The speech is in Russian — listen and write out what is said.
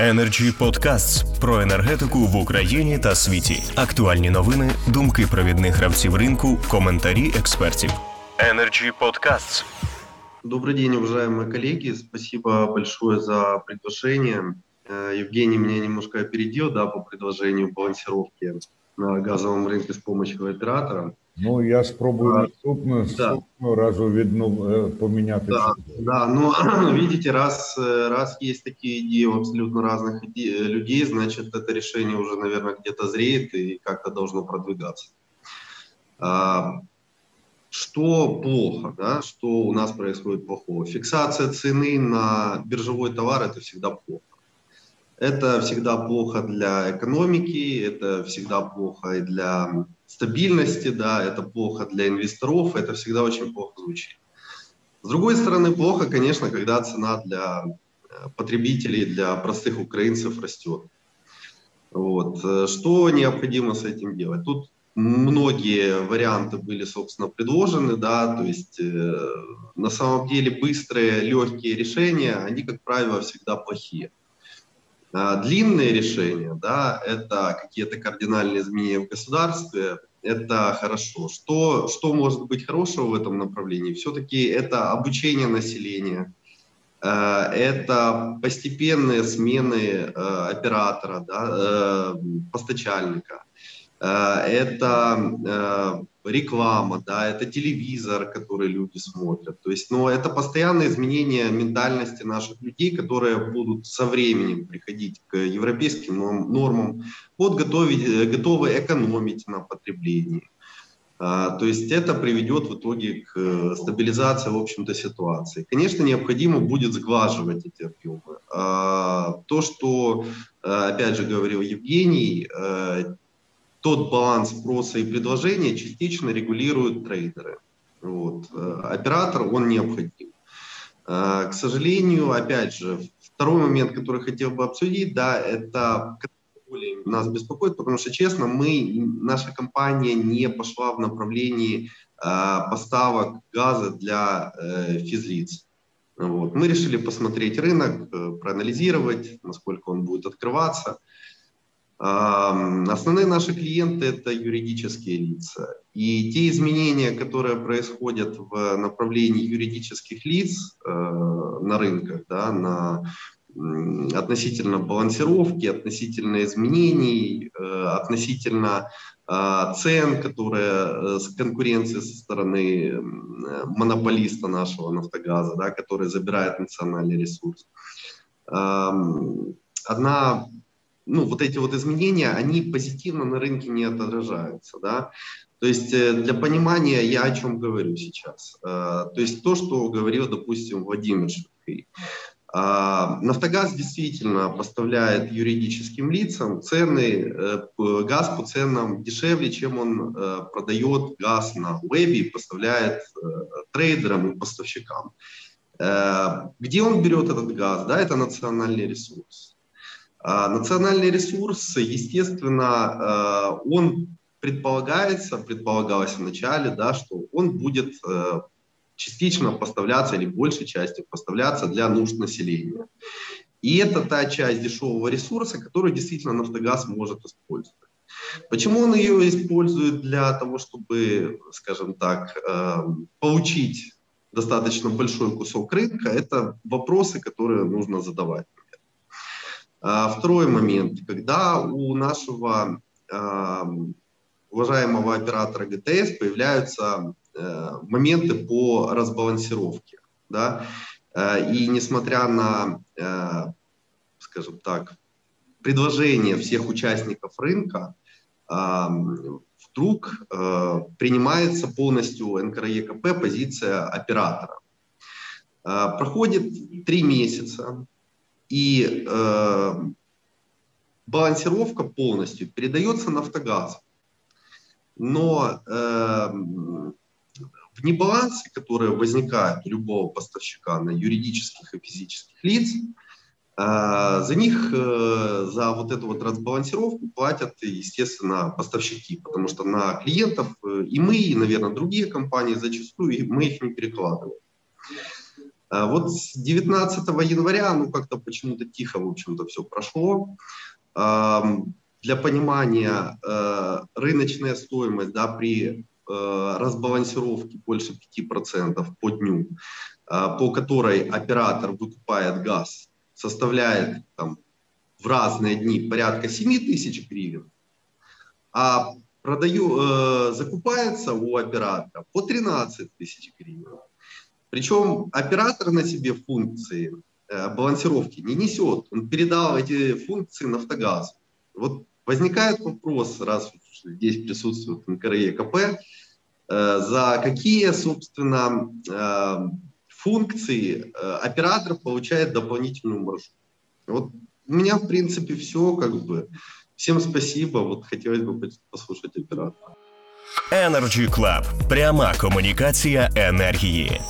Energy Podcasts про енергетику в Україні та світі. Актуальні новини, думки провідних гравців ринку, коментарі експертів. Energy Podcasts. Добрый день, уважаемые коллеги. Спасибо большое за приглашение. Э, Евгений меня немножко опередил да, по предложению балансировки на газовом рынке с помощью оператора. Ну, я спробую А, наступного, да. разу відну, е, поміняти. Да, да, но видите, раз, э, раз есть такие идеи у абсолютно разных э, людей, значит, это решение уже, наверное, где-то зреет и как-то должно продвигаться. А, Что плохо, да, что у нас происходит плохого? Фиксация цены на биржевой товар – это всегда плохо. Это всегда плохо для экономики, это всегда плохо и для стабильности, да, это плохо для инвесторов, это всегда очень плохо звучит. С другой стороны, плохо, конечно, когда цена для э, потребителей, для простых украинцев растет. Вот. Э, Что необходимо с этим делать? Тут многие варианты были, собственно, предложены, да, то есть э, на самом деле быстрые, легкие решения, они, как правило, всегда плохие. А Длинные решения, да, это какие-то кардинальные изменения в государстве, это хорошо. Что, что может быть хорошего в этом направлении? Все-таки это обучение населения, э, это постепенные смены э, оператора, да, э, постачальника, Э, это э, реклама, да, это телевизор, который люди смотрят. То есть, но это постоянное изменение ментальности наших людей, которые будут со временем приходить к европейским норм- нормам, вот готовить, э, готовы экономить на потреблении. То есть это приведет в итоге к э, стабилизации, в общем-то, ситуации. Конечно, необходимо будет сглаживать эти объемы. То, что, э, опять же, говорил Евгений, э, тот баланс спроса и предложения частично регулируют трейдеры. Вот. Э, Оператор, он необходим. Э, К сожалению, опять же, второй момент, который хотел бы обсудить, да, это нас беспокоит, потому что, честно, мы, наша компания не пошла в направлении э, поставок газа для физлиц. Вот. Мы решили посмотреть рынок, проанализировать, насколько он будет открываться. Основные наши клиенты – это юридические лица. И те изменения, которые происходят в направлении юридических лиц э, на рынках, да, на, относительно балансировки, относительно изменений, э, относительно э, цен, которые э, с конкуренции со стороны монополиста нашего «Нафтогаза», да, который забирает национальный ресурс. Одна ну, вот эти вот изменения, они позитивно на рынке не отражаются, да. То есть э, для понимания я о чем говорю сейчас. Э, То есть то, что говорил, допустим, Владимир Шевкий. А, Нафтогаз действительно поставляет юридическим лицам цены, э, газ по ценам дешевле, чем он продает газ на вебе и поставляет трейдерам и поставщикам. Где он берет этот газ? Да, это национальный ресурс. А Национальный ресурс, естественно, э, он предполагается, предполагалось в начале, да, что он будет э, частично поставляться или большей частью поставляться для нужд населения. И это та часть дешевого ресурса, которую действительно Нафтогаз может использовать. Почему он ее использует для того, чтобы, скажем так, э, получить достаточно большой кусок рынка, это вопросы, которые нужно задавать. А, Второй момент, когда у нашего а, уважаемого оператора ГТС появляются э, моменты по разбалансировке, да, Э, и несмотря на, э, скажем так, предложение всех участников рынка, а, вдруг принимается полностью НКРЕКП позиция оператора. Проходит три месяца, и э, балансировка полностью передается Нафтогазу. Но э, в небалансе, которые возникают у любого поставщика на юридических и физических лиц, э, за них, э, за вот эту вот разбалансировку платят, естественно, поставщики, потому что на клиентов э, и мы, и, наверное, другие компании зачастую мы их не перекладываем. А вот с 19 января, ну, как-то почему-то тихо, в общем-то, все прошло. Для понимания, э, рыночная стоимость да, при э, разбалансировке больше 5% по дню, э, по которой оператор выкупает газ, составляет там, в разные дни порядка 7 тысяч гривен, а продаю, закупается у оператора по 13 тысяч гривен. Причем оператор на себе функции э, балансировки не несет. Он передал эти функции Нафтогазу. Вот возникает вопрос, раз здесь присутствует НКРЕ КП, э, за какие, собственно, э, функции оператор получает дополнительную маржу. Вот у меня, в принципе, все, как бы. Всем спасибо. Вот хотелось бы послушать оператора. Energy Club. Пряма комунікація енергії.